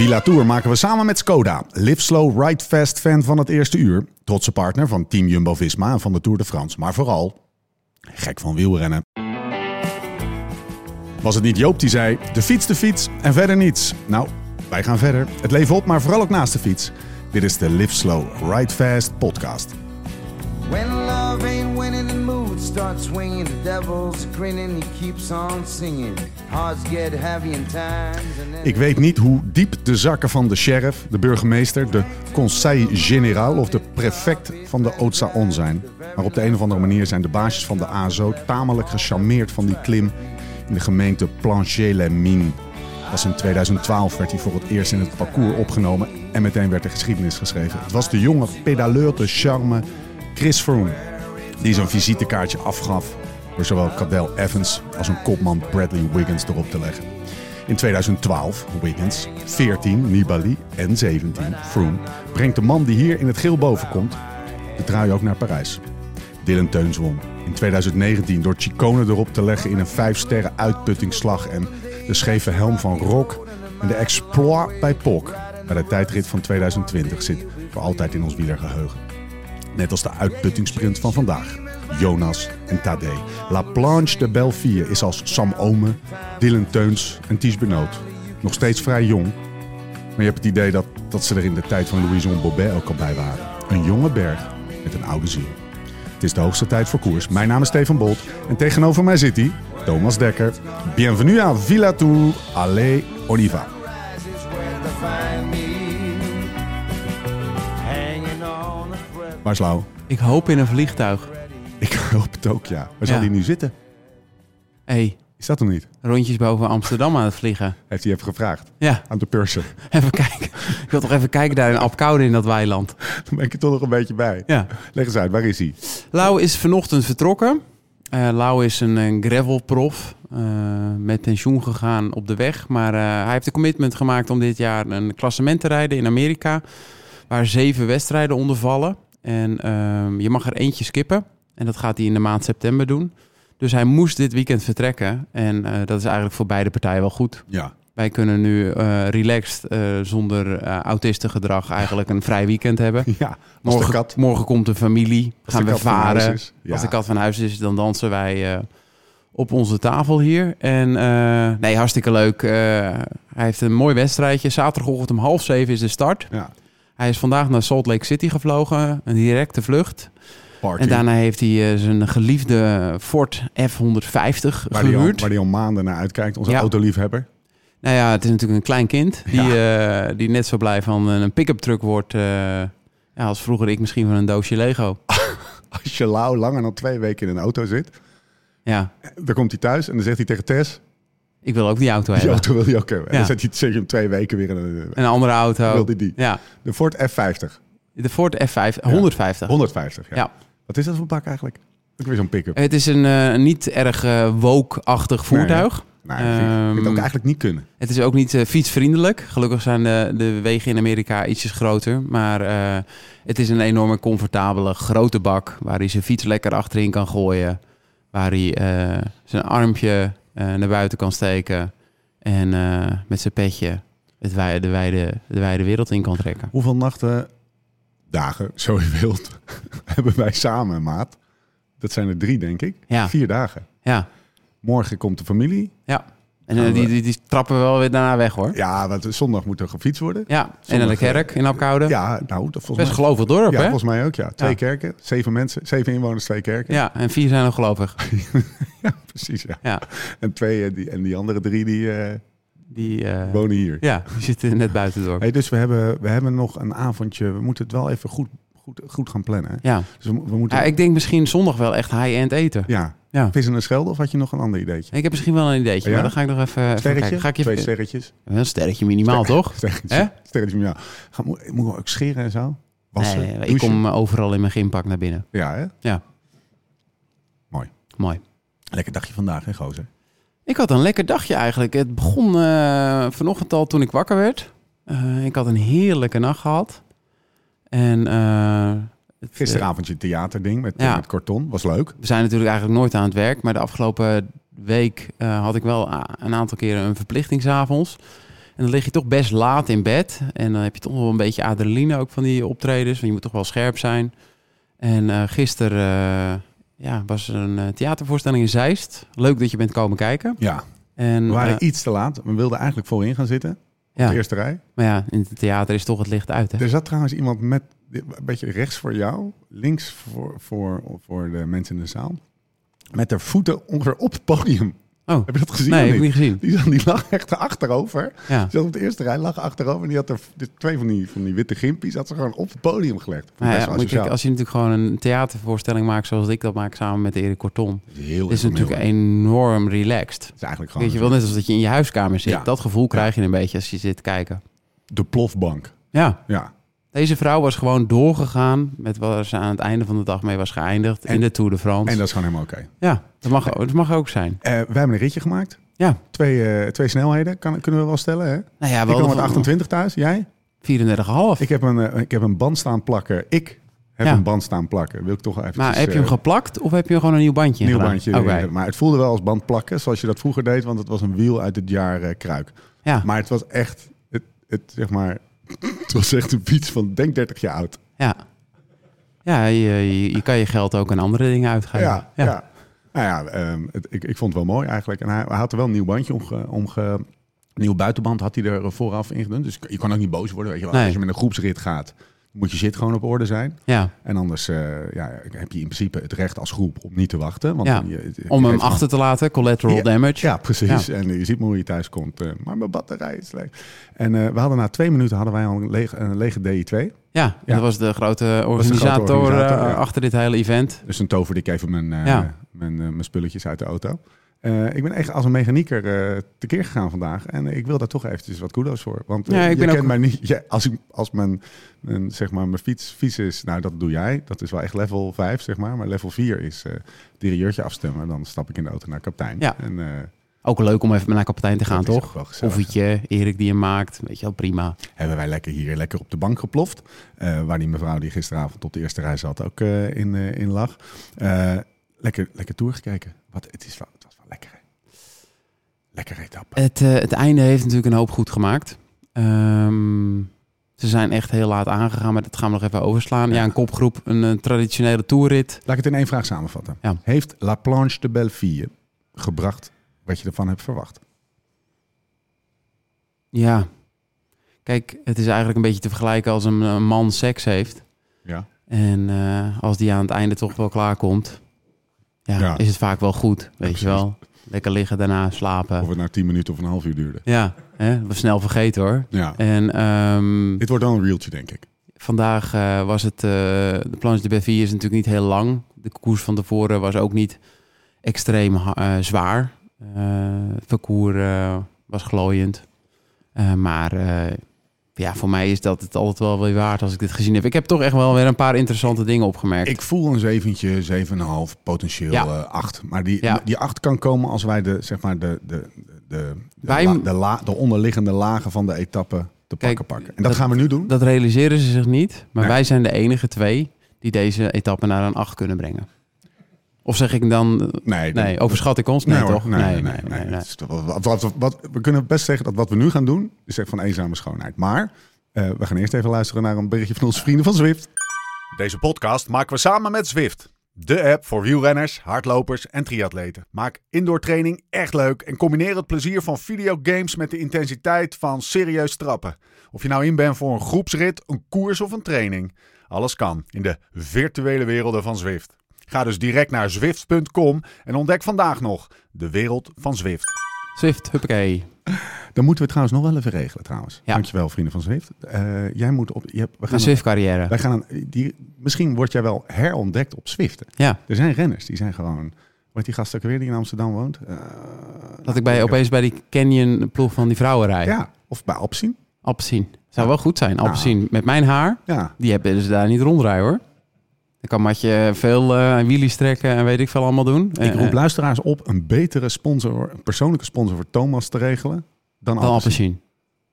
Villa Tour maken we samen met Skoda. Live slow, ride fast fan van het eerste uur. Trotse partner van Team Jumbo-Visma en van de Tour de France. Maar vooral gek van wielrennen. Was het niet Joop die zei, de fiets, de fiets en verder niets? Nou, wij gaan verder. Het leven op, maar vooral ook naast de fiets. Dit is de Live Slow, Ride Fast podcast. Starts swinging. The devil's grinning, he keeps on singing. Hearts get heavy in times. Ik weet niet hoe diep de zakken van de sheriff, de burgemeester, de conseil général of de prefect van de Haute-Saône zijn. Maar op de een of andere manier zijn de baasjes van de ASO tamelijk gecharmeerd van die klim in de gemeente Planchet-les-Mines. Pas in 2012 werd hij voor het eerst in het parcours opgenomen en meteen werd de geschiedenis geschreven. Het was de jonge pedaleur de charme Chris Froome die zijn visitekaartje afgaf door zowel Cadel Evans als een kopman Bradley Wiggins erop te leggen. In 2012 Wiggins, 14 Nibali en 17 Froome brengt de man die hier in het geel boven komt de trui ook naar Parijs. Dylan Teuns won. In 2019 door Chicone erop te leggen in een 5 sterren uitputtingsslag en de scheve helm van Rock en de exploit bij Pok bij de tijdrit van 2020 zit voor altijd in ons wielergeheugen. Net als de uitputtingsprint van vandaag. Jonas en Tadej. La Planche de Belleville is als Sam Ome, Dylan Teuns en Ties Benoot. Nog steeds vrij jong. Maar je hebt het idee dat, dat ze er in de tijd van Louison Bobet ook al bij waren. Een jonge berg met een oude ziel. Het is de hoogste tijd voor koers. Mijn naam is Stefan Bolt en tegenover mij zit hij, Thomas Dekker. Bienvenue à Villa Tour. Allez, on Lau? Ik hoop in een vliegtuig. Ik hoop het ook, ja. Waar zal hij nu zitten? hey, Is dat hem niet? rondjes boven Amsterdam aan het vliegen. Heeft hij even gevraagd Ja, aan de purser. even kijken. Ik wil toch even kijken daar in Apkoude in dat weiland. Dan ben ik er toch nog een beetje bij. Ja. Leg eens uit, waar is hij? Lau is vanochtend vertrokken. Eh Lau is een, een gravelprof. eh, met pensioen gegaan op de weg. Maar eh, hij heeft een commitment gemaakt om dit jaar een klassement te rijden in Amerika. Waar zeven wedstrijden onder vallen. En ehm, je mag er eentje skippen. En dat gaat hij in de maand september doen. Dus hij moest dit weekend vertrekken. En eh, dat is eigenlijk voor beide partijen wel goed. Ja. Wij kunnen nu eh, relaxed, eh, zonder autistengedrag, eigenlijk een vrij weekend hebben. Ja, Morgen, de kat. morgen komt de familie, Als gaan de we varen. Ja. Als de kat van huis is, dan dansen wij op onze tafel hier. En nee, hartstikke leuk. Hij heeft een mooi wedstrijdje. Zaterdagochtend om half zeven is de start. Ja, Hij is vandaag naar Salt Lake City gevlogen, een directe vlucht. party. En daarna heeft hij eh, zijn geliefde Ford F-150 waar hij al, gehuurd. waar die al maanden naar uitkijkt. Onze Ja. autoliefhebber. Nou ja, het is natuurlijk een klein kind die, eh, die net zo blij van een pick-up truck wordt eh, ja, als vroeger ik misschien van een doosje Lego. Als je lauw langer dan twee weken in een auto zit, Ja, dan komt hij thuis en dan zegt hij tegen Tess, ik wil ook die auto die hebben. auto wil hij ook hebben. En dan zet hij, zet je twee weken weer in een... Een andere auto. Wil die die? Ja, De Ford F50. de Ford F5 150. 150, ja. Wat is dat voor bak eigenlijk? Ook weer zo'n pick-up. Het is een eh, niet erg eh woke-achtig voertuig. Nee, ik ik het ook eigenlijk niet kunnen. Het is ook niet eh, fietsvriendelijk. Gelukkig zijn de, de wegen in Amerika ietsjes groter. Maar eh, het is een enorme comfortabele grote bak... waar hij zijn fiets lekker achterin kan gooien. Waar hij eh, zijn armpje eh, naar buiten kan steken. En eh, met zijn petje het wij- de, wijde, de wijde wereld in kan trekken. Hoeveel nachten, dagen, zo je wilt, hebben wij samen, maat? Dat zijn er drie, denk ik. Ja. Vier dagen. Ja, Morgen komt de familie. ja. En eh, die, die, die trappen we wel weer daarna weg hoor. Ja, want zondag moet er gefietst worden. Ja, en naar de Zondag, kerk in Apkoude. Ja, nou, dat volgens Best mij... gelovig dorp, Ja, hè? volgens mij ook, ja. Twee Ja. kerken, zeven mensen, zeven inwoners, twee kerken. Ja, en vier zijn nog gelovig. Ja, precies, ja. Ja, En, twee, eh, die, en die andere drie, die eh, die, eh, wonen hier. ja, die zitten net buiten het dorp. Hey, dus we hebben, we hebben nog een avondje. We moeten het wel even goed, goed, goed gaan plannen. hè? Ja. Dus we, we moeten... ja, ik denk misschien zondag wel echt high-end eten. Ja. Ja. Vis in een schelde of had je nog een ander ideetje? Ik heb misschien wel een ideetje, Ja? maar dan ga ik nog even, even kijken. Ga ik je Twee sterretjes. Een sterretje minimaal, toch? Sterretje. Sterretje, ja. Ga, moet, moet ik ook scheren en zo? Wassen? Nee, ik kom overal in mijn gympak naar binnen. Ja, hè? Ja. Mooi. Mooi. Lekker dagje vandaag, hè, gozer? Ik had een lekker dagje eigenlijk. Het begon eh, vanochtend al toen ik wakker werd. Eh, ik had een heerlijke nacht gehad. En eh, het, Gisteravondje theaterding met, Ja. met. Was leuk. We zijn natuurlijk eigenlijk nooit aan het werk, maar de afgelopen week eh, had ik wel een aantal keren een verplichting s'avonds. En dan lig je toch best laat in bed. En dan heb je toch wel een beetje adrenaline ook van die optredens. Want je moet toch wel scherp zijn. En eh gisteren eh, ja, was er een eh, theatervoorstelling in Zeist. Leuk dat je bent komen kijken. Ja, En, we waren eh, iets te laat. We wilden eigenlijk voorin gaan zitten. Ja, De eerste rij. maar ja, in het theater is toch het licht uit. Hè? Er zat trouwens iemand met een beetje rechts voor jou, links voor, voor, voor de mensen in de zaal. Met de voeten ongeveer op het podium. Oh, Heb je dat gezien? nee, of heb ik niet gezien. Die, die lag echt achterover. Ja. Die zat op de eerste rij, lag achterover. En die had er de twee van die, van die witte gimpies had ze gewoon op het podium gelegd. Nou ja, als je natuurlijk gewoon een theatervoorstelling maakt zoals ik dat maak samen met Erik Kortom, heel is natuurlijk enorm relaxed. Het is eigenlijk gewoon Weet je wel, net als dat je in je huiskamer zit. Dat gevoel krijg je een beetje als je zit kijken. de plofbank. Ja, Ja. Deze vrouw was gewoon doorgegaan met waar ze aan het einde van de dag mee was geëindigd En- in de Tour de France. En dat is gewoon helemaal oké. Ja, dat mag, dat mag ook zijn. Eh, wij hebben een ritje gemaakt. Ja, Twee, eh, twee snelheden, kan, kunnen we wel stellen. Hè? nou ja, Ik wel de- met 28 thuis, jij? 34,5. Ik heb, een, eh, ik heb een band staan plakken. Ik heb Ja. een band staan plakken. Wil ik toch even. Maar heb je hem geplakt of heb je gewoon een nieuw bandje Nieuw gedaan? bandje. Oké, erin. Maar het voelde wel als band plakken, zoals je dat vroeger deed, want het was een wiel uit het jaar Kruik. ja, Maar het was echt, het, het, zeg maar, het was echt een fiets van denk 30 jaar oud. ja. Ja, je, je, je kan je geld ook aan andere dingen uitgeven. Ja, ja. Nou ja, ehm, het, ik, ik vond het wel mooi eigenlijk. En hij, hij had er wel een nieuw bandje omge, omge een nieuwe buitenband had hij er vooraf in gedaan. Dus je kan ook niet boos worden. Weet je wel. Nee. Als je met een groepsrit gaat, moet je zit gewoon op orde zijn. ja. En anders eh, ja, heb je in principe het recht als groep om niet te wachten. Want Ja, je, je Om hem achter te laten, collateral Ja, damage. Ja, precies. En je ziet maar hoe je thuis komt. eh, maar mijn batterij is leeg. En eh, we hadden na twee minuten hadden wij al een lege, een lege DI2. Ja, dat was de grote organisator, achter dit hele event. Dus een toverde ik even mijn, mijn spulletjes uit de auto. Eh, ik ben echt als een mechanieker eh tekeer gegaan vandaag. En ik wil daar toch eventjes wat kudo's voor. Want eh, Ja, ik je kent ook- mij niet. Ja, als ik, als mijn, mijn, zeg maar, mijn fiets vies is, nou dat doe jij. Dat is wel echt level 5, zeg maar. Maar level 4 is eh derailleurtje afstemmen. Dan stap ik in de auto naar kapitein. Ja. En, Ook leuk om even naar kapitein te gaan, Dat toch? gezellig, Koffietje, Erik die hem maakt. Weet je wel, prima. hebben wij lekker hier lekker op de bank geploft. Waar die mevrouw die gisteravond op de eerste rij zat ook in, in lag. Lekker, lekker tour gekeken. Wat, het, is wel, het was wel lekker. hè? Etappe. Het, eh, het einde heeft natuurlijk een hoop goed gemaakt. Ehm, ze zijn echt heel laat aangegaan, maar dat gaan we nog even overslaan. Ja, Ja. een kopgroep, een, eh, traditionele toerrit. Laat ik het in één vraag samenvatten. Ja. Heeft La Planche de Belleville gebracht wat je ervan hebt verwacht? Ja. Kijk, het is eigenlijk een beetje te vergelijken als een, een man seks heeft. Ja. En eh, als die aan het einde toch wel klaar komt, ja, Ja. is het vaak wel goed. Weet je wel. Lekker liggen, daarna slapen. Of het nou 10 minuten of een half uur duurde. Ja, hè? we snel vergeten hoor. Ja. En ehm, Dit wordt dan een reeltje, denk ik. vandaag eh, was het, eh, de planche de Belleville is natuurlijk niet heel lang. De koers van tevoren was ook niet extreem eh, zwaar. Het parcours was glooiend. Maar ja, voor mij is dat het altijd wel weer waard als ik dit gezien heb. Ik heb toch echt wel weer een paar interessante dingen opgemerkt. Ik voel een zeventje, 7,5, potentieel Ja. eh 8. Maar die, Ja. die 8 kan komen als wij de, zeg maar de, de, de, de, Wij- la- de, la- de onderliggende lagen van de etappe te Kijk, pakken pakken. En dat, dat- gaan we nu doen. Dat realiseren ze zich niet. Maar Nee. wij zijn de enige twee die deze etappe naar een 8 kunnen brengen. Of zeg ik dan... nee, Nee, overschat ik ons? Nee, Nee, toch? Nee, nee, nee, nee. Het is toch wel- wat- wat- wat- we kunnen best zeggen dat wat we nu gaan doen, is echt van eenzame schoonheid. Maar eh, we gaan eerst even luisteren naar een berichtje van onze vrienden van Zwift. Deze podcast maken we samen met Zwift. De app voor wielrenners, hardlopers en triatleten. Maak indoor training echt leuk en combineer het plezier van videogames met de intensiteit van serieus trappen. Of je nou in bent voor een groepsrit, een koers of een training. Alles kan in de virtuele werelden van Zwift. Ga dus direct naar zwift.com en ontdek vandaag nog de wereld van Zwift. Swift, huppakee. Dan moeten we trouwens nog wel even regelen trouwens. Ja. Dankjewel vrienden van Zwift. Eh, jij moet op... Je hebt, we gaan Een een- Swift-carrière. wij gaan een, die, misschien word jij wel herontdekt op Zwift. Ja, Er zijn renners die zijn gewoon... Wat die gast ook weer die in Amsterdam woont? Eh, dat ik bij, opeens bij die Canyon-ploeg van die vrouwen rijd. Ja, of bij Alpecin. Alpecin. Zou wel goed zijn. Nou. Alpecin. Met mijn haar, Ja, die hebben ze daar niet rondrijden hoor. Dan kan Matje veel eh wheelies trekken en weet ik veel allemaal doen. ik Eh, roep eh, luisteraars op een betere sponsor, een persoonlijke sponsor voor Thomas te regelen dan dan Alpecin.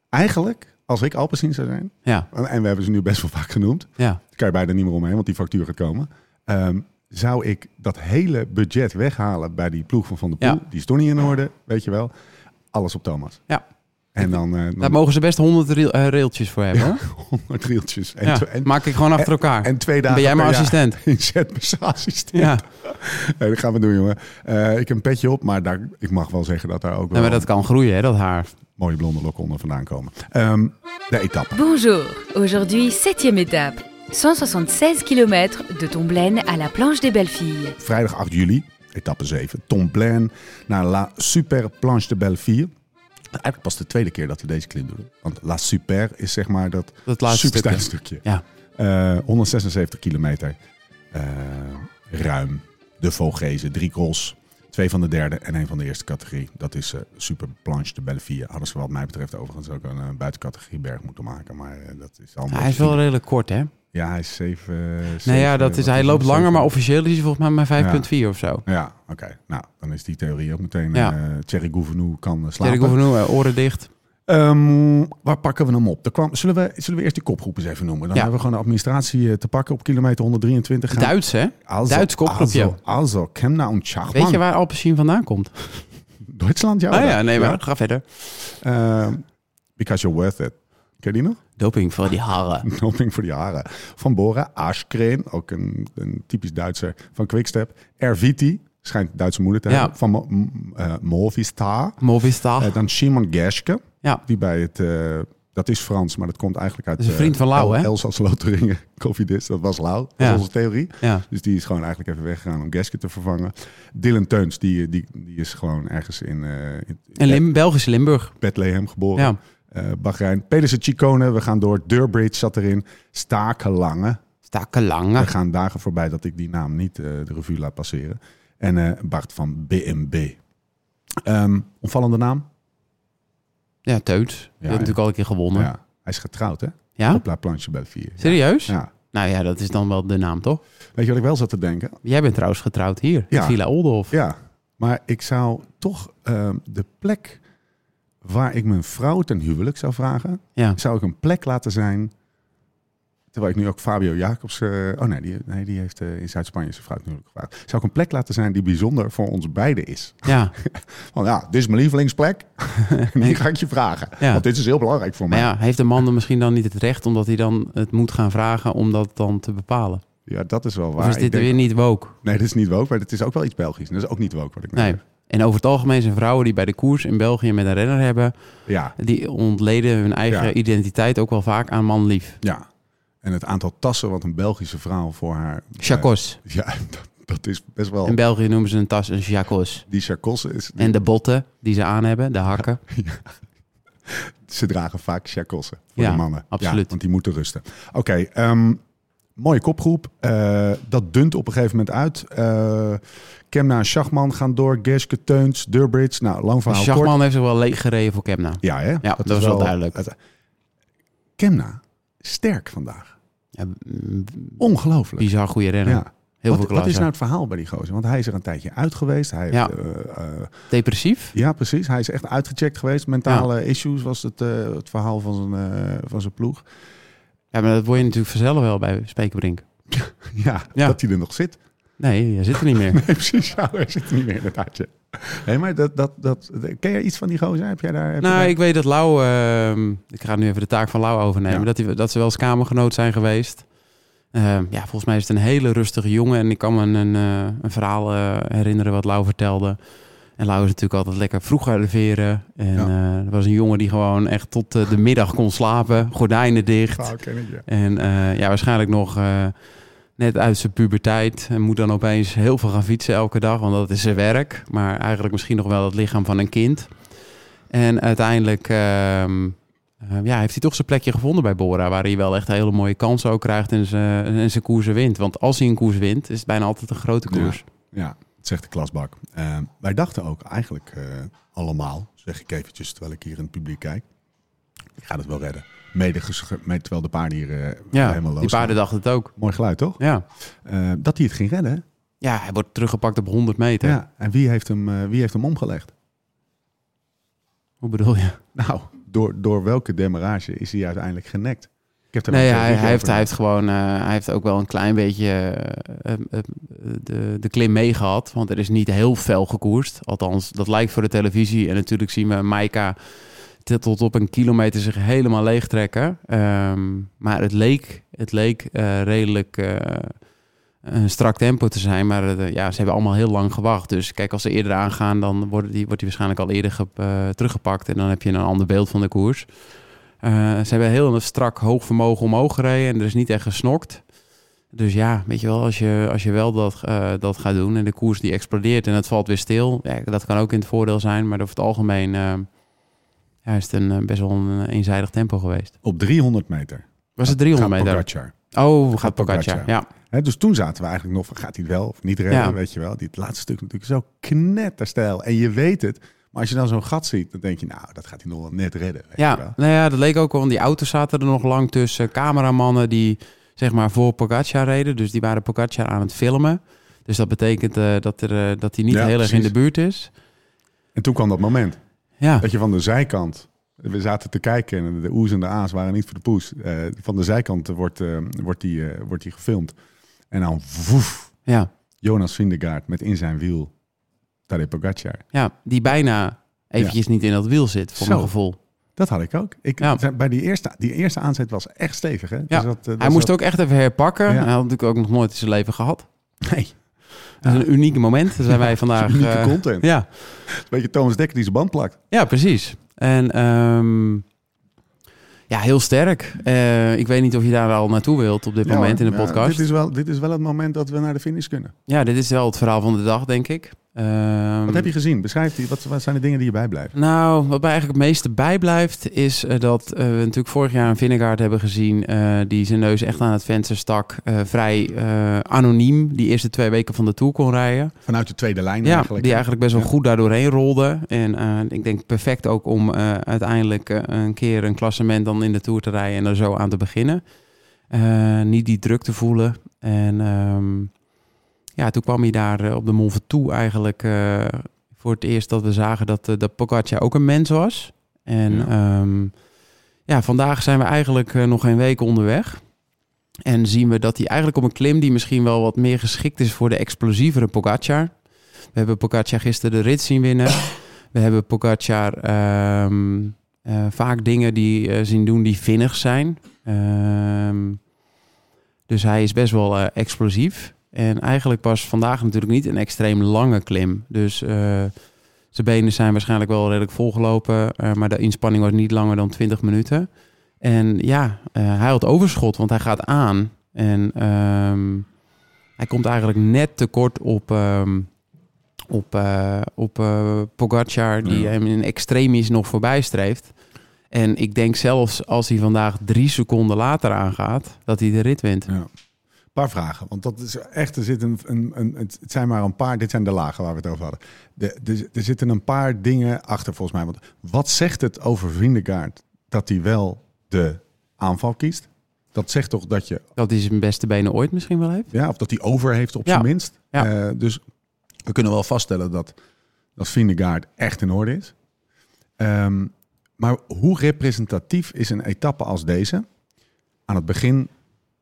Eigenlijk, als ik Alpecin zou zijn, Ja, en we hebben ze nu best wel vaak genoemd, ja. kan je bijna niet meer omheen, want die factuur gaat komen. Ehm, zou ik dat hele budget weghalen bij die ploeg van Van der Poel? Ja. Die is toch niet in orde, weet je wel. Alles op Thomas. Ja. En dan, eh Daar mogen ze best honderd rail- railtjes voor hebben, hoor. 100 rieltjes. En, Ja, en, maak ik gewoon achter elkaar. en twee dagen ben jij mijn per jaar assistent. Ja, Nee, dat gaan we doen, jongen. Eh, ik heb een petje op, maar daar, ik mag wel zeggen dat daar ook wel nee, maar dat kan groeien, hè, dat haar. mooie blonde lokken onder vandaan komen. Ehm, de etappe. Bonjour, aujourd'hui septième étape. 176 km de Tomblaine à la Planche des Belles Filles. Vrijdag 8 juli, etappe 7. Tomblaine naar La Super Planche de Belleville. Eigenlijk pas de tweede keer dat we deze klim doen. Want La Super is zeg maar dat Dat laatste stukje. stukje. Ja. Eh, 176 kilometer. Eh, ruim. De Vogezen, drie cross. Twee van de derde en één van de eerste categorie. Dat is eh, Super Planche de Belleville. Hadden ze wat mij betreft overigens ook een eh, buitencategorie berg moeten maken. Maar eh, dat is allemaal... hij is wel redelijk kort, hè? Ja, hij is 7... Nee, ja, dat is, hij loopt langer, maar officieel is hij volgens mij maar 5,4 of zo. Ja, oké. Nou, dan is die theorie ook meteen... Ja. eh Thierry Gouvenou kan eh, slapen. Thierry Gouvenou, eh, oren dicht. Ehm, waar pakken we hem op? Er kwam, zullen, we, zullen we eerst die kopgroep eens even noemen? Dan Ja. hebben we gewoon de administratie te pakken op kilometer 123. gaan- Duits, hè? Also, Duits kopgroepje. Also, also Kemna en Schachmann. Weet je waar Alpecin vandaan komt? Duitsland, ja. Oh ja, nee, maar ga verder. Ehm, because you're worth it. Ken je die nog? Doping voor die haren. Doping voor die haren. Van Bora, Aschkreen, ook een, een typisch Duitser van Quickstep. Erviti, schijnt Duitse moeder te Ja. hebben. Van eh, Movistar. Movistar. Eh, dan Simon Gerske, ja, die bij het... eh, dat is Frans, maar dat komt eigenlijk uit... Dat is een vriend van Lau, hè? Elsass Lotharingen, Cofidis. Dat was Lau, dat Ja. was onze theorie. ja. Dus die is gewoon eigenlijk even weggegaan om Gerske te vervangen. Dylan Teuns, die, die, die is gewoon ergens in, in En Lim Belgische Limburg. Bethlehem geboren. Ja. Eh Bahrein. Pedersen Chicone, we gaan door. Durbridge zat erin. Stakelange. Stakelange. Er gaan dagen voorbij dat ik die naam niet eh, de revue laat passeren. En eh, Bart van BMB. Ehm opvallende naam? Ja, Teuts. Die heeft natuurlijk al een keer gewonnen. Ja? Hij is getrouwd, hè? ja? Op La Planche Belleville. Serieus? Ja. Nou ja, dat is dan wel de naam, toch? Weet je wat ik wel zat te denken? Jij bent trouwens getrouwd hier, in. Villa Oldhof. Ja, maar ik zou toch ehm, de plek waar ik mijn vrouw ten huwelijk zou vragen, Ja. zou ik een plek laten zijn. Terwijl ik nu ook Fabio Jacobs. eh, oh nee, die, nee, die heeft eh, in Zuid-Spanje zijn vrouw ten huwelijk gevraagd. Zou ik een plek laten zijn die bijzonder voor ons beiden is? ja. Van ja, dit is mijn lievelingsplek. Die ga ik je vragen. Ja. Want dit is heel belangrijk voor Maar mij. ja, heeft de man dan misschien dan niet het recht... omdat hij dan het moet gaan vragen om dat dan te bepalen? Ja, dat is wel Of waar. is Ik dit denk- weer niet woke? Nee, dit is niet woke, maar het is ook wel iets Belgisch. Dat is ook niet woke wat ik Nee. En over het algemeen zijn vrouwen die bij de koers in België met een renner hebben... Ja, die ontleden hun eigen Ja. identiteit ook wel vaak aan manlief. ja. En het aantal tassen wat een Belgische vrouw voor haar... Chacos. eh, ja, dat, dat is best wel... In België noemen ze een tas een chacos. Die chakossen is... En de botten die ze aan hebben, de hakken. Ze dragen vaak chakossen voor Ja, de mannen. absoluut. Ja, want die moeten rusten. Oké, ehm, mooie kopgroep. Eh, dat dunt op een gegeven moment uit. Eh Kemna en Schachman gaan door. Gerske, Teuns, Durbridge. Nou, lang verhaal kort. Schachman heeft zich wel leeg gereden voor Kemna. Ja, hè? dat was wel duidelijk. het- Kemna, sterk vandaag. Ja, Ongelooflijk. bizar goede renner. Ja. Heel wat, veel wat klasse. is nou het verhaal bij die gozer? Want hij is er een tijdje uit geweest. Hij Ja. heeft, eh, Depressief? ja, precies. Hij is echt uitgecheckt geweest. Mentale issues was het, het verhaal van zijn, van zijn ploeg. Ja, maar dat word je natuurlijk vanzelf wel bij Spekerbrink. Ja, Ja. dat hij er nog zit. Nee, je zit er niet meer. Nee, precies. Ja, hij zit er niet meer inderdaad. Ja. Nee, maar dat, dat, dat, ken jij iets van die gozer? Heb jij daar... Heb nou, daar- ik weet dat Lau... ehm, ik ga nu even de taak van Lau overnemen. Ja. Dat, die, dat ze wel eens kamergenoot zijn geweest. Ehm, ja, volgens mij is het een hele rustige jongen. En ik kan me een, eh, een verhaal eh, herinneren wat Lau vertelde. En Lau is natuurlijk altijd lekker vroeg arriveren. En Ja. eh, er was een jongen die gewoon echt tot eh, de middag kon slapen. Gordijnen dicht. Ah, ken ik, ja. En eh, ja, waarschijnlijk nog net uit zijn puberteit. En moet dan opeens heel veel gaan fietsen elke dag, want dat is zijn werk. Maar eigenlijk misschien nog wel het lichaam van een kind. En uiteindelijk ehm, eh, ja, heeft hij toch zijn plekje gevonden bij Bora. Waar hij wel echt hele mooie kansen ook krijgt en zijn, en zijn koersen wint. Want als hij een koers wint, is het bijna altijd een grote koers. Ja, zegt de klasbak. Eh, wij dachten ook eigenlijk eh, allemaal, zeg ik eventjes terwijl ik hier in het publiek kijk. Ik ga het wel redden. Mede, met, terwijl de paarden hier eh, Ja, helemaal los die paarden dachten het ook. Mooi geluid, toch? Ja. Dat hij het ging redden. ja, hij wordt teruggepakt op 100 meter. Ja. En wie heeft hem, wie heeft hem omgelegd? Hoe bedoel je? Nou, door, door welke demarage is hij uiteindelijk genekt? Ik heb Nee, hij, heeft, hij heeft gewoon, eh, hij heeft ook wel een klein beetje eh, eh, de, de klim meegehad. Want er is niet heel fel gekoerst. Althans, dat lijkt voor de televisie. En natuurlijk zien we Maika tot- op een kilometer zich helemaal leeg trekken. Ehm, maar het leek, het leek redelijk een strak tempo te zijn. Maar ja, ze hebben allemaal heel lang gewacht. Dus kijk, als ze eerder aangaan, dan wordt die, wordt die waarschijnlijk al eerder ge- teruggepakt. En dan heb je een ander beeld van de koers. Eh, ze hebben heel een strak hoog vermogen omhoog gereden. En er is niet echt gesnokt. Dus ja, weet je wel, als je, als je wel dat, eh, dat gaat doen en de koers die explodeert en het valt weer stil, ja, dat kan ook in het voordeel zijn. Maar over het algemeen eh, ja, is het een, best wel een eenzijdig tempo geweest. Op 300 meter. Was het 300 gaat meter? Pogacar. Oh, Gaat gaat Pogacar. Pogacar. Ja, dus toen zaten we eigenlijk nog van, gaat hij wel of niet redden, Ja. weet je wel. Die, het laatste stuk natuurlijk zo knetterstijl. En je weet het, maar als je dan zo'n gat ziet, dan denk je, nou, dat gaat hij nog wel net redden. Weet je wel. ja, nou ja, dat leek ook wel, want die auto's zaten er nog lang tussen. Cameramannen die zeg maar voor Pogacar reden, dus die waren Pogacar aan het filmen. Dus dat betekent eh, dat, er, eh, dat hij niet Ja, heel erg in de buurt is. En toen kwam dat moment. Ja, Dat je van de zijkant, we zaten te kijken en de oes en de a's waren niet voor de poes. Eh, van de zijkant wordt, wordt, die, wordt die gefilmd. En dan woef, ja, Jonas Vindegaard met in zijn wiel Tadej Pogacar. ja, die bijna eventjes niet in dat wiel zit, voor Zo. mijn gevoel. Dat had ik ook. Ik, Ja. Bij die eerste, die eerste aanzet was echt stevig. Hè? Ja, Dus dat, eh, dat Hij moest ook echt even herpakken. Ja. Hij had natuurlijk ook nog nooit in zijn leven gehad. Nee, Dat is een unieke moment. Dat zijn wij vandaag. unieke eh, content. ja. Een beetje Thomas Dekker die zijn band plakt. ja, precies. En ehm, ja, heel sterk. Eh, ik weet niet of je daar al naartoe wilt op dit moment in de ja, podcast. dit, is wel, dit is wel het moment dat we naar de finish kunnen. Ja, dit is wel het verhaal van de dag, denk ik. Ehm, Wat heb je gezien? Beschrijf die. Wat, wat zijn de dingen die je bijblijven? Nou, wat mij eigenlijk het meeste bijblijft, is eh, dat eh, we natuurlijk vorig jaar een Vinnegaard hebben gezien eh, die zijn neus echt aan het venster stak. vrij anoniem die eerste twee weken van de Tour kon rijden. Vanuit de tweede lijn Ja, eigenlijk. die eigenlijk best wel Ja. goed daar doorheen rolde. En ik denk perfect ook om uiteindelijk een keer een klassement dan in de Tour te rijden en er zo aan te beginnen. Niet die druk te voelen. En ehm, ja, toen kwam hij daar eh, op de Mont Ventoux eigenlijk eh, voor het eerst dat we zagen dat, eh, dat Pogacar ook een mens was. En Ja. ja, ja vandaag zijn we eigenlijk nog geen week onderweg. En zien we dat hij eigenlijk op een klim die misschien wel wat meer geschikt is voor de explosievere Pogacar. We hebben Pogacar gisteren de rit zien winnen. We hebben Pogacar ehm, eh, vaak dingen die zien doen die vinnig zijn. Ehm, dus hij is best wel explosief. En eigenlijk was vandaag natuurlijk niet een extreem lange klim. Dus eh, zijn benen zijn waarschijnlijk wel redelijk volgelopen. eh, maar de inspanning was niet langer dan 20 minuten. En ja, eh, hij had overschot, want hij gaat aan. En ehm, hij komt eigenlijk net tekort op, ehm, op, op eh, Pogacar, die Ja. hem in extremis nog voorbij streeft. En ik denk zelfs als hij vandaag drie seconden later aangaat, dat hij de rit wint. Ja. Paar vragen, want dat is echt, er zit een, een, een, het zijn maar een paar, dit zijn de lagen waar we het over hadden. De, de, er zitten een paar dingen achter volgens mij. Want wat zegt het over Vindegaard dat hij wel de aanval kiest? Dat zegt toch dat je, Dat hij zijn beste benen ooit misschien wel heeft. ja, of dat hij over heeft op Ja. zijn minst. Ja. Eh, dus we kunnen wel vaststellen dat, dat Vindegaard echt in orde is. Ehm, maar hoe representatief is een etappe als deze? Aan het begin,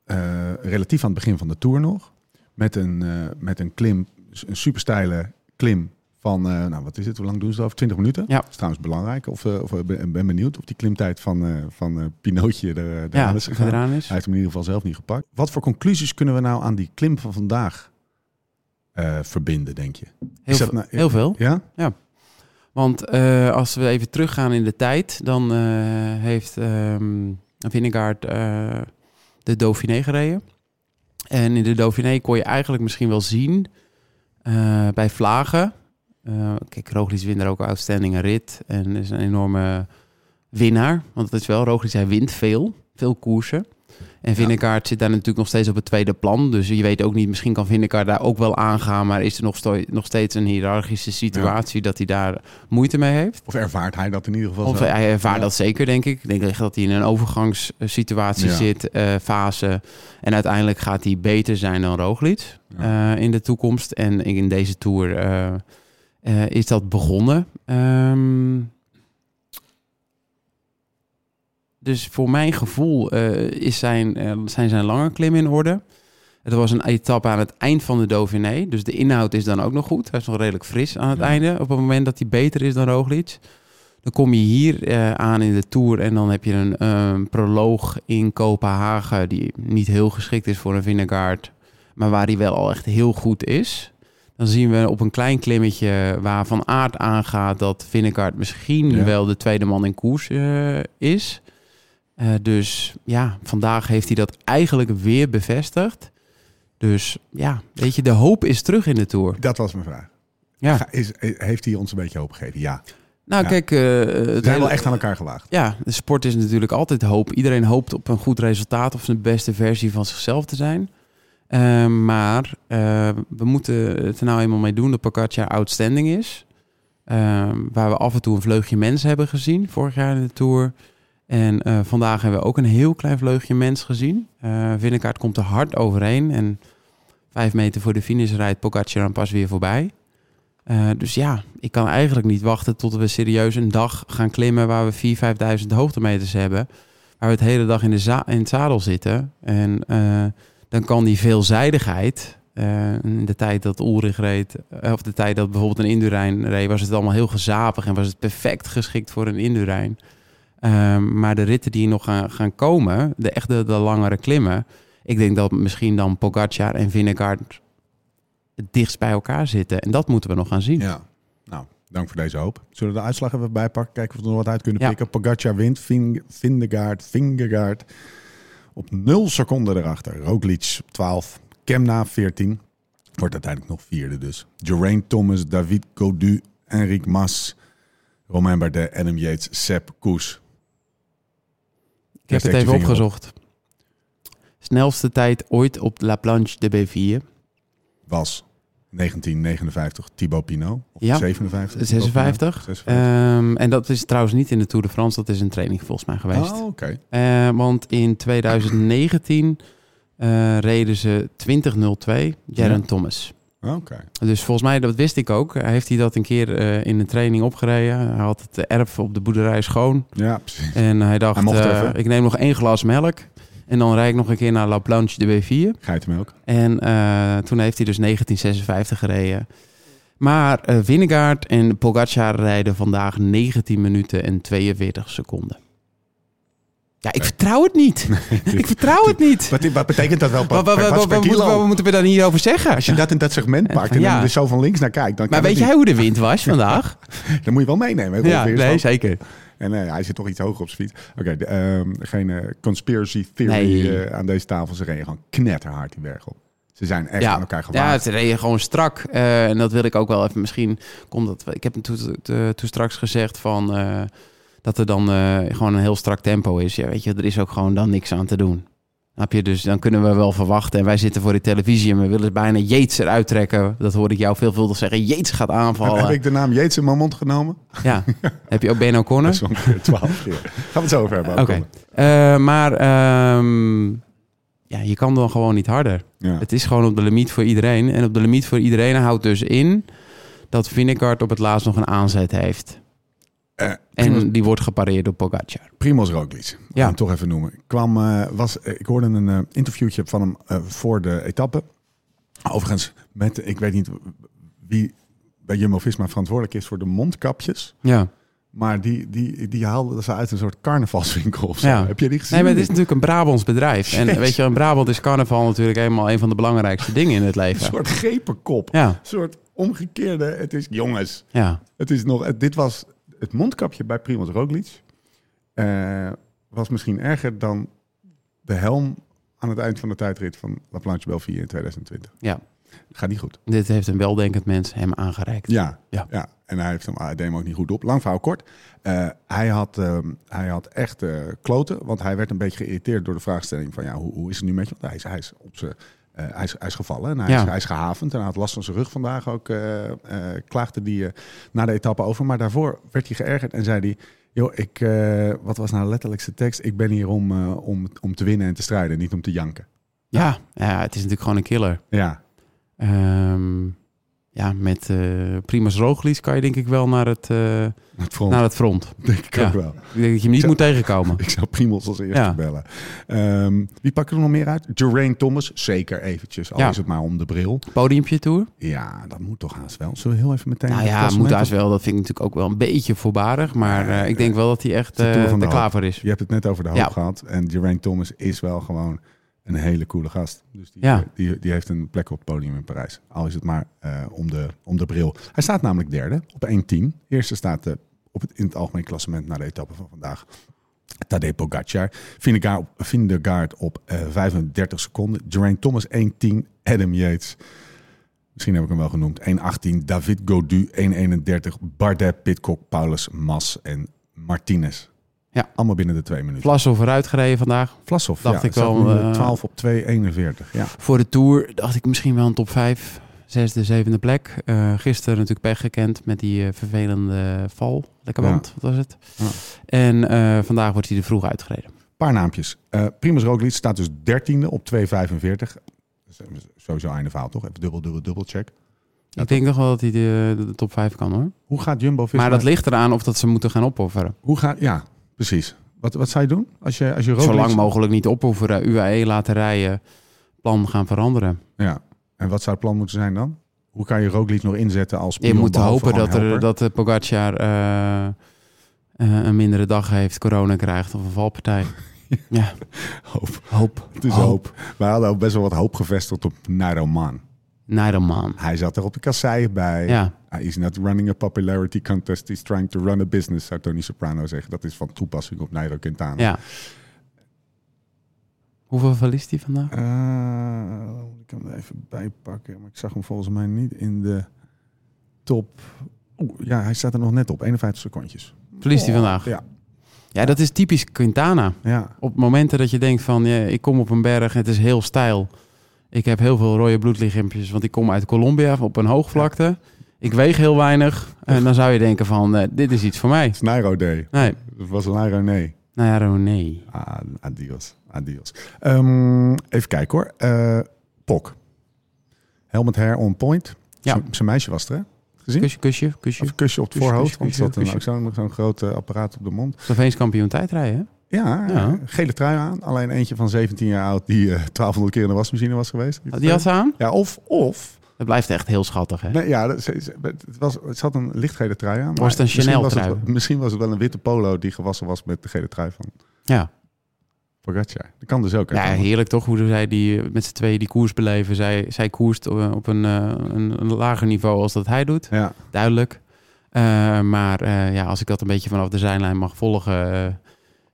eh, relatief aan het begin van de Tour nog. Met een, eh, met een klim, een supersteile klim van, eh, nou wat is het, hoe lang doen ze dat? Over 20 minuten? Ja. Dat is trouwens belangrijk. Of, of ben, ben benieuwd of die klimtijd van, van Pinootje er, er Ja, aan is gegaan. eraan is. Hij heeft hem in ieder geval zelf niet gepakt. Wat voor conclusies kunnen we nou aan die klim van vandaag verbinden, denk je? Heel, veel- nou- heel veel. Ja? Want eh, als we even teruggaan in de tijd, dan heeft eh, de Dauphiné gereden. En in de Dauphiné kon je eigenlijk misschien wel zien eh, bij vlagen. eh, kijk, Roglic wint er ook een outstanding rit en is een enorme winnaar. Want het is wel, Roglic, hij wint veel, veel koersen. En Vingegaard zit daar natuurlijk nog steeds op het tweede plan. Dus je weet ook niet, misschien kan Vingegaard daar ook wel aangaan. Maar is er nog, nog steeds een hiërarchische situatie dat hij daar moeite mee heeft? Of ervaart hij dat in ieder geval Of zo? hij ervaart Ja. dat zeker, denk ik. Ik denk echt dat hij in een overgangssituatie Ja. zit, eh, fase. En uiteindelijk gaat hij beter zijn dan Roglic Ja. eh, in de toekomst. En in deze Tour eh, is dat begonnen. Ehm, dus voor mijn gevoel eh, is zijn, eh, zijn zijn lange klim in orde. Het was een etappe aan het eind van de Dauphiné. Dus de inhoud is dan ook nog goed. Hij is nog redelijk fris aan het Ja. einde. Op het moment dat hij beter is dan Roglic. Dan kom je hier eh, aan in de Tour en dan heb je een proloog in Kopenhagen... die niet heel geschikt is voor een Vingegaard... maar waar hij wel al echt heel goed is. Dan zien we op een klein klimmetje waar Van Aert aangaat... dat Vingegaard misschien Ja. wel de tweede man in koers is... Eh, dus ja, vandaag heeft hij dat eigenlijk weer bevestigd. Dus ja, weet je, de hoop is terug in de Tour. Dat was mijn vraag. Ja, Is, heeft hij ons een beetje hoop gegeven? Ja. nou Ja. kijk, eh, We zijn hele- wel echt aan elkaar gewaagd. ja, de sport is natuurlijk altijd hoop. Iedereen hoopt op een goed resultaat of de beste versie van zichzelf te zijn. Eh, maar eh, we moeten het er nou eenmaal mee doen dat Pogacar outstanding is. Eh, waar we af en toe een vleugje mens hebben gezien vorig jaar in de Tour. En eh, vandaag hebben we ook een heel klein vleugje mens gezien. Vingegaard komt er hard overheen. En vijf meter voor de finish rijdt Pogacar dan pas weer voorbij. Eh, dus ja, ik kan eigenlijk niet wachten tot we serieus een dag gaan klimmen waar we 4.000, 5.000 hoogtemeters hebben. Waar we het hele dag in, de za- in het zadel zitten. En dan kan die veelzijdigheid, de tijd dat Ulrich reed, of de tijd dat bijvoorbeeld een Indurain reed, was het allemaal heel gezapig en was het perfect geschikt voor een Indurain. Ehm, maar de ritten die nog gaan, gaan komen, de echte de langere klimmen, ik denk dat misschien dan Pogacar en Vingegaard het dichtst bij elkaar zitten. En dat moeten we nog gaan zien. Ja. Nou, dank voor deze hoop. Zullen we de uitslag even bijpakken? Kijken of we er nog wat uit kunnen Ja. pikken. Pogacar wint. Ving- Vingegaard, Vingegaard op 0 seconden erachter. Roglic op 12. Kemna 14. Wordt uiteindelijk nog vierde dus. Geraint Thomas, David Godu, Enric Mas, Romain Bardet, Adam Yates, Sepp Koes. Ik heb het even op. opgezocht. Snelste tijd ooit op La Planche de B4. Was 1959 Thibaut Pinot. Of Ja, 57? 56. 56. Ehm, en dat is trouwens niet in de Tour de France. Dat is een training volgens mij geweest. Oh, oké. Eh, want in 2019 eh, reden ze 20.02 Jaron Ja. Thomas. Oké. Dus volgens mij, dat wist ik ook. Heeft hij dat een keer eh, in een training opgereden. Hij had het erf op de boerderij schoon. Ja, precies. En hij dacht, Hij mocht even. ik neem nog één glas melk. En dan rijd ik nog een keer naar La Planche de B4. Geitenmelk. En eh, toen heeft hij dus 1956 gereden. Maar Vingegaard en Pogacar rijden vandaag 19 minuten en 42 seconden. Ja, ik vertrouw het niet. ik vertrouw het niet. Wat, wat betekent dat wel Wat, wat, moeten, we dan hierover zeggen? Als je dat in dat segment pakt en Ja. dan er zo van links naar kijkt, dan, Maar weet jij hoe de wind was vandaag? dan moet je wel meenemen. ja, nee, zeker. En eh, hij zit toch iets hoger op zijn fiets. Oké, de, ehm, geen eh, conspiracy theory Nee. eh, aan deze tafel. Ze reden gewoon knetterhard die berg op. Ze zijn echt Ja, aan elkaar ja, gewaagd. ze reden gewoon strak. En dat wil ik ook wel even. Misschien komt dat. Ik heb hem toen, toen- straks gezegd van dat er dan eh, gewoon een heel strak tempo is. Ja, weet je, er is ook gewoon dan niks aan te doen. Snap je? Dus dan kunnen we wel verwachten. En wij zitten voor de televisie en we willen bijna Yates eruit trekken. Dat hoorde ik jou veelvuldig zeggen. Yates gaat Heb, aanvallen. heb ik de naam Yates in mijn mond genomen? Ja. heb je ook Ben O'Connor? Zo'n keer, twaalf keer. Gaan we het zo over hebben. Oké. Eh, maar ehm, ja, je kan dan gewoon niet harder. Ja. Het is gewoon op de limiet voor iedereen. En op de limiet voor iedereen houdt dus in dat Vingegaard op het laatst nog een aanzet heeft. Eh, Primoz, En die wordt gepareerd door Pogacar. Primoz Roglic, ja. Hem toch even noemen. Ik Kwam, eh, was, eh, ik hoorde een eh, interviewtje van hem voor de etappe. Overigens, met, ik weet niet wie bij Jumbo-Visma verantwoordelijk is voor de mondkapjes. Ja. Maar die, die, die haalden ze uit een soort carnavalswinkel of zo. Ja. Heb je die gezien? Nee, maar het is natuurlijk een Brabants bedrijf. En weet je, in Brabant is carnaval natuurlijk eenmaal een van de belangrijkste dingen in het Een leven. soort gepenkop. Ja, Een soort omgekeerde... Het is, jongens, ja. het is nog... dit was het mondkapje bij Primoz Roglic. eh, was misschien erger dan de helm aan het eind van de tijdrit van La Planche Belfië in 2020. Ja. Gaat niet goed. Dit heeft een weldenkend mens hem aangereikt. Ja, Ja. ja. en hij, heeft hem, hij deed hem ook niet goed op. Lang verhaal kort. Eh, hij, had, ehm, hij had echt eh, kloten, want hij werd een beetje geïrriteerd door de vraagstelling van ja, hoe, hoe is het nu met je? Want hij is, hij is, op zijn, eh, hij is, hij is gevallen en hij, Ja. is, hij is gehavend en hij had last van zijn rug vandaag ook. eh, eh, klaagde die na de etappe over, maar daarvoor werd hij geërgerd en zei hij... Joh, ik, wat was nou letterlijk zijn tekst? Ik ben hier om, om, om te winnen en te strijden, niet om te janken. Ja, ja, het is natuurlijk gewoon een killer. Ja, Ehm, Ja, met eh Primoz Roglic kan je denk ik wel naar het, eh, Het front, naar het front. denk ik ja. ook wel. Ik denk dat je hem niet moet tegenkomen. Ik zou Primos als eerste Ja. bellen. Ehm, wie pakken er nog meer uit? Geraint Thomas, zeker eventjes. Al Ja. is het maar om de bril. Podiumpje tour? Ja, dat moet toch haast wel. Zullen we heel even meteen... Nou ja, moet haast wel. Dat vind ik natuurlijk ook wel een beetje voorbarig. Maar eh, ik denk wel dat hij echt de de er voor is. Je hebt het net over de hoop gehad. En Geraint Thomas is wel gewoon een hele coole gast. Dus die, Ja. die, die heeft een plek op het podium in Parijs. Al is het maar eh, om, de, om de bril. Hij staat namelijk derde op 1.10. Eerste staat eh, op het, in het algemeen klassement na de etappe van vandaag. Tadej Pogacar. Vingegaard op, Vingegaard op eh, 35 seconden. Geraint Thomas 1.10. Adam Yates. Misschien heb ik hem wel genoemd. 1.18. David Godu 1.31. Bardet, Pitcock, Paulus, Mas en Martinez. Ja. Allemaal binnen de twee minuten. Vlasov vooruit gereden vandaag. Vlasov, Dacht ja, ik wel, nu, eh, 12 op 2.41. Ja. Voor de Tour dacht ik misschien wel een top 5. Zesde, zevende plek. Eh, gisteren natuurlijk pech gekend met die eh, vervelende val. Lekker Ja. wand, wat was het? Ja. En vandaag wordt hij er vroeg uitgereden. paar naampjes. Primoz Roglic staat dus 13e op 2.45. Dat is Sowieso einde verhaal, toch? Even dubbel, dubbel, dubbel check. Ja, ik denk nog wel dat hij de, de top 5 kan hoor. Hoe gaat Jumbo-Visma... Maar dat ligt eraan of dat ze moeten gaan opofferen. Hoe gaat... Ja, precies. Wat, wat zou je doen als je, als je. Zo lang mogelijk niet opofferen. UAE laten rijden. Plan gaan veranderen. Ja. En wat zou het plan moeten zijn dan? Hoe kan je Roglic nog inzetten als Je moet hopen dat, er, dat de Pogacar eh, eh, een mindere dag heeft, corona krijgt of een valpartij. ja, Hoop. hoop. Het is hoop. Wij hadden ook best wel wat hoop gevestigd op Nairo Man. Nairo man. Hij zat er op de kasseien bij. Ja, Hij is not running a popularity contest. He's trying to run a business, zou Tony Soprano zeggen. Dat is van toepassing op Nairo Quintana. ja. Hoeveel verliest hij vandaag? Eh, ik kan hem er even bij pakken. Maar ik zag hem volgens mij niet in de top. Oeh, ja, hij staat er nog net op. 51 secondjes. Verliest hij Oh, vandaag? Ja. Ja, dat is typisch Quintana. ja. Op momenten dat je denkt van, ja, ik kom op een berg, het is heel steil. Ik heb heel veel rode bloedlichaampjes, want ik kom uit Colombia op een hoogvlakte. Ik weeg heel weinig. En dan zou je denken van, eh, dit is iets voor mij. Het is Nairo Day. Nee, Het was Nairo nee. Nairo nee. Ah, adios. Adios. Ehm, even kijken hoor. Eh Pok. Helmet hair on point. Ja. Zijn- meisje was er, hè? Gezien? Kusje, kusje, kusje. Of kusje op het Kusje, voorhoofd. kusje, want zat een- ook zo'n zo'n groot apparaat op de mond. Sloveens kampioen tijdrijden, hè? Ja, Ja. gele trui aan. Alleen eentje van 17 jaar oud die eh 1200 keer in de wasmachine was geweest. Die had ze aan? Ja, of, of Dat blijft echt heel schattig, hè? Nee, ja, het, was, het zat een lichtgele trui aan. Was het een misschien Chanel was trui? misschien was het wel een witte polo die gewassen was met de gele trui van Ja. Pogacar. Dat kan dus ook. ja, heerlijk toch hoe zij die eh, met z'n tweeën die koers beleven. Zij, zij koerst eh, op een, eh, een, een lager niveau als dat hij doet. Ja, Duidelijk. Eh, maar eh, ja, als ik dat een beetje vanaf de zijlijn mag volgen, eh,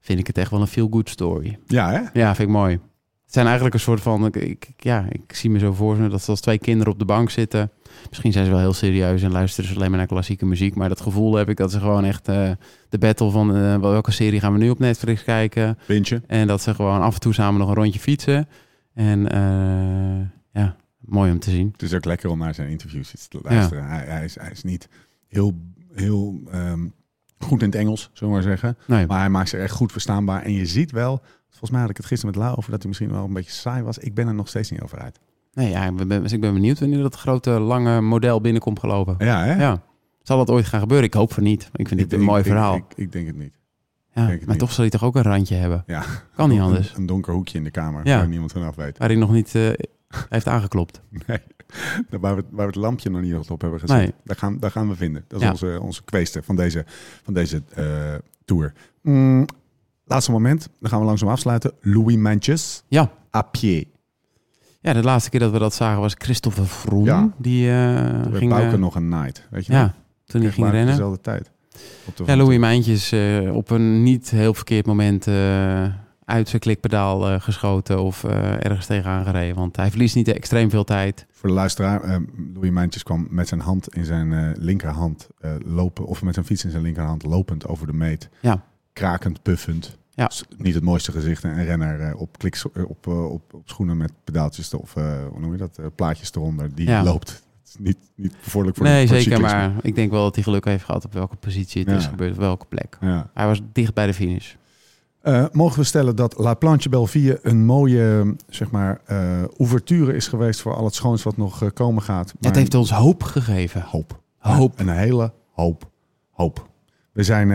vind ik het echt wel een feel-good story. ja hè? Ja, vind ik mooi. Het zijn eigenlijk een soort van, ik, ik- ja, ik zie me zo voor me dat ze als twee kinderen op de bank zitten. Misschien zijn ze wel heel serieus en luisteren ze alleen maar naar klassieke muziek. Maar dat gevoel heb ik dat ze gewoon echt eh, de battle van eh, welke serie gaan we nu op Netflix kijken. Windje. En dat ze gewoon af en toe samen nog een rondje fietsen. En eh, ja, mooi om te zien. Het is ook lekker om naar zijn interviews te luisteren. Hij, hij, is, hij is niet heel, heel ehm, goed in het Engels, zullen we maar zeggen. Nee, Maar hij maakt zich echt goed verstaanbaar. En je ziet wel, volgens mij had ik het gisteren met Lau over, dat hij misschien wel een beetje saai was. Ik ben er nog steeds niet over uit. nee ja, ik ben, dus ik ben benieuwd wanneer dat grote, lange model binnenkomt gelopen. Ja, hè? Ja. Zal dat ooit gaan gebeuren? Ik hoop van niet. Ik vind Ik dit een mooi ik- verhaal. Ik, ik denk het niet. ja, denk het maar niet. toch zal hij toch ook een randje hebben? Ja. Kan niet anders. Een, donker hoekje in de kamer Ja. waar niemand vanaf weet. Waar hij nog niet eh, heeft aangeklopt. Nee, daar waar we, waar we het lampje nog niet op hebben gezet. Nee. Daar, gaan, daar gaan we vinden. Dat is Ja. onze, onze kweeste van deze, van deze eh, tour. Mm, laatste moment, dan gaan we langzaam afsluiten. Louis Manches, Ja. à pied. Ja, de laatste keer dat we dat zagen was Christopher Froome. Ja. Die eh, Toen ging... Eh, nog een night, weet je ja, nog? toen hij ging rennen. dezelfde tijd. Op de Ja, Louis Mijntjes op een niet heel verkeerd moment uit zijn klikpedaal eh, geschoten of eh, ergens tegenaan gereden. Want hij verliest niet extreem veel tijd. Voor de luisteraar, eh, Louis Mijntjes kwam met zijn hand in zijn linkerhand lopen, of met zijn fiets in zijn linkerhand lopend over de meet. Ja. Krakend, puffend. Ja. Niet het mooiste gezicht. En een renner op, kliks, op, op, op schoenen met pedaaltjes, of hoe noem je dat, plaatjes eronder, die Ja. loopt. Het is niet, niet bevorderlijk voor nee, voor zeker. cyclisme. Maar ik denk wel dat hij geluk heeft gehad op welke positie het Ja. is gebeurd, op welke plek. Ja. Hij was dicht bij de finish. Eh, mogen we stellen dat La Planche Belleville een mooie zeg maar, eh ouverture is geweest voor al het schoons wat nog eh, komen gaat. Maar Het heeft ons hoop gegeven. hoop. Hoop. Een hele hoop. Hoop. We zijn,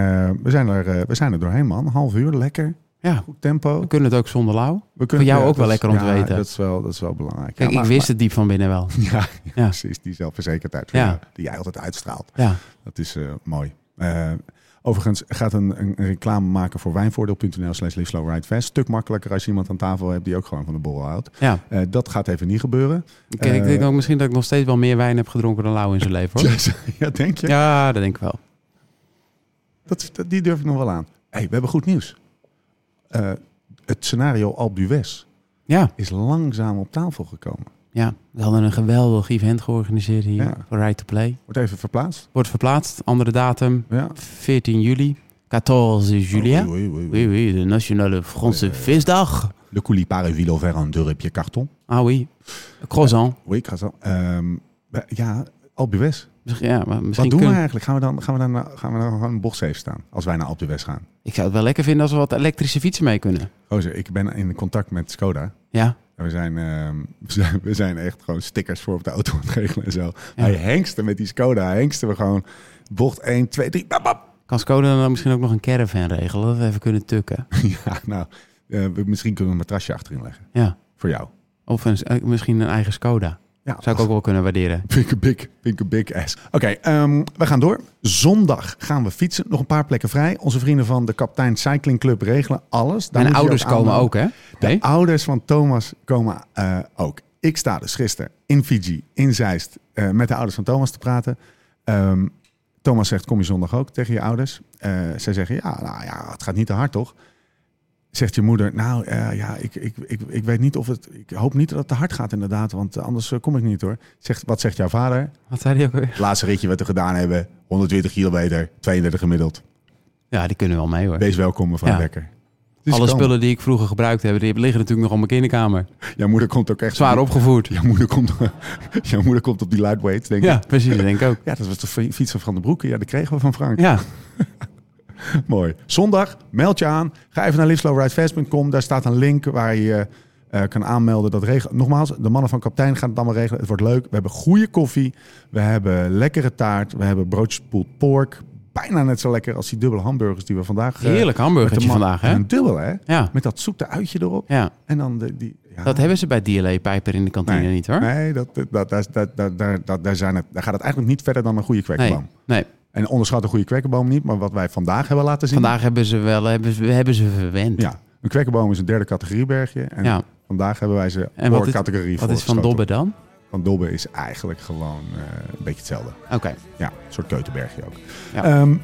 we zijn, er, we zijn er doorheen, man. Half uur, lekker. Ja, Goed tempo. we kunnen het ook zonder lauw. We kunnen, jou ook dat wel lekker om te ja, weten. Dat is wel, dat is wel belangrijk. Kijk, Ja, maar- ik wist het diep van binnen wel. Ja, ja, Ja. precies. Die zelfverzekerdheid Ja. die jij altijd uitstraalt. Ja, Dat is mooi. Eh, overigens gaat een, een, reclame maken voor wijnvoordeel.nl slash live slow ride fast. Stuk makkelijker als je iemand aan tafel hebt die ook gewoon van de borrel houdt. ja. Eh, dat gaat even niet gebeuren. Kijk, ik Eh, denk ook misschien dat ik nog steeds wel meer wijn heb gedronken dan lauw in zijn leven. Hoor. ja, denk je? Ja, dat denk ik wel. Dat, dat- die durf ik nog wel aan. hey, we hebben goed nieuws. Eh, het scenario Albues Ja, is langzaam op tafel gekomen. Ja, we hadden een geweldig event georganiseerd hier. Ja. voor Ride to Play. Wordt even verplaatst. Wordt verplaatst, andere datum, Ja. 14 juli. 14 juli. Oh, oui, oui, oui. Oui, oui, de nationale Franse visdag. Le coulipare ville vert en deux repje carton. Ah oui, croissant. Oui, croissant. Ehm, ja, Albues. Ja, maar misschien Wat doen we eigenlijk? Gaan we dan, gaan we dan, gaan we dan gewoon een bocht safe staan als wij naar Albues gaan? Ik zou het wel lekker vinden als we wat elektrische fietsen mee kunnen. Gozer, ik ben in contact met Skoda. Ja, En we zijn, ehm, we zijn, we zijn echt gewoon stickers voor op de auto aan het regelen en zo. Hij hengsten met die Skoda. Hengsten we gewoon bocht 1, 2, 3. Bap, bap. kan Skoda dan misschien ook nog een caravan regelen? Dat we even kunnen tukken. Ja, nou, eh, misschien kunnen we een matrasje achterin leggen. Ja, Voor jou. of een, eh, misschien een eigen Skoda. Ja, Zou ik ook wel kunnen waarderen. Vind ik een big, vind ik een big ass. Oké, ehm, we gaan door. Zondag gaan we fietsen. Nog een paar plekken vrij. Onze vrienden van de Kaptein Cycling Club regelen alles. Daar je ouders komen aanmelden. ook, hè? De Nee? ouders van Thomas komen eh, ook. Ik sta dus gisteren in Fiji, in Zeist, eh, met de ouders van Thomas te praten. Ehm, Thomas zegt, kom je zondag ook tegen je ouders? Eh, zij zeggen, ja, nou ja, het gaat niet te hard, toch? Zegt je moeder, nou eh, ja, ik, ik, ik, ik weet niet of het... Ik hoop niet dat het te hard gaat inderdaad, want anders eh, kom ik niet hoor. Zegt, wat zegt jouw vader? Wat zei hij ook weer? Laatste ritje wat we gedaan hebben, 120 kilometer, 32 gemiddeld. Ja, die kunnen wel mee, hoor. Wees welkom mevrouw Ja. Dekker. Dus Alle kan. spullen die ik vroeger gebruikt heb, die liggen natuurlijk nog op mijn kinderkamer. Jouw moeder komt ook echt... Zwaar opgevoerd. Jouw moeder komt, jouw moeder komt op die lightweight, denk ik. Ja, precies, denk ik ook. Ja, dat was de fi- fiets van de Broeken. Ja, die kregen we van Frank. Ja, Mooi. Zondag, meld je aan. Ga even naar liveslowridefast.com. Daar staat een link waar je eh, kan aanmelden. Dat. Nogmaals, de mannen van Kaptein gaan het allemaal regelen. Het wordt leuk. We hebben goede koffie. We hebben lekkere taart. We hebben broodjes pulled pork. Bijna net zo lekker als die dubbele hamburgers die we vandaag... eh, heerlijk hamburgertje vandaag, hè? Een dubbel, hè? Ja, Met dat zoete uitje erop. ja. En dan de, die... Ja. Dat hebben ze bij DLA Pijper in de kantine Nee. niet, hoor. Nee, dat, dat, dat, dat, daar- dat, daar, zijn het, daar gaat het eigenlijk niet verder dan een goede Nee, kwekkenboom. nee. En onderschat een goede kwekkenboom niet. Maar wat wij vandaag hebben laten zien... Vandaag hebben ze wel hebben ze, hebben ze verwend. Ja, een kwekkenboom is een derde categorie bergje. En Ja. vandaag hebben wij ze En wat voor is- categorie Wat is Van. Dobbe dan? Van Dobbe is eigenlijk gewoon eh, een beetje hetzelfde. Oké. Ja, een soort keutenbergje ook. Ja. Ehm,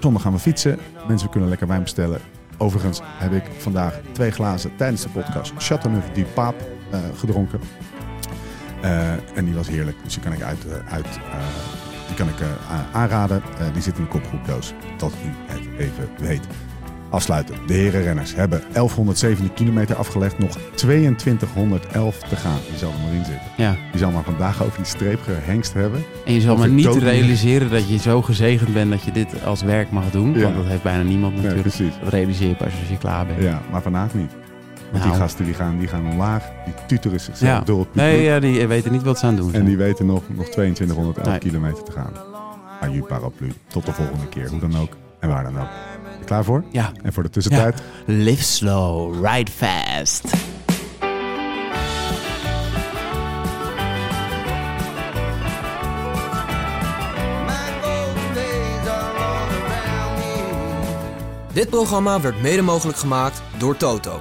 zondag gaan we fietsen. Mensen kunnen lekker wijn bestellen. Overigens heb ik vandaag twee glazen tijdens de podcast Chateauneuf du Pape eh, gedronken. Eh, en die was heerlijk. Dus die kan ik, uit, uit, die kan ik eh, aanraden. Eh, die zit in de kopgroepdoos. Dat u het even weet. Afsluiten. De herenrenners hebben 1117 kilometer afgelegd. Nog 2211 te gaan. Die zal er maar in zitten. Ja. Die zal maar vandaag over die streep gehengst hebben. En je zal maar niet realiseren dat je zo gezegend bent dat je dit als werk mag doen. Ja. Want dat heeft bijna niemand Nee, natuurlijk. precies. dat realiseer je pas als je klaar bent. Ja, maar vandaag niet. Want Nou. die gasten die gaan, die gaan omlaag. Die tuteren zichzelf Ja. door het Nee, ja, die weten niet wat ze aan het doen En die weten nog, nog 2211 Nee. kilometer te gaan. Aju paraplu. Tot de volgende keer. Hoe dan ook. En waar dan ook. Je klaar voor? Ja. En voor de tussentijd? Live slow, ride fast. Dit programma werd mede mogelijk gemaakt door Toto.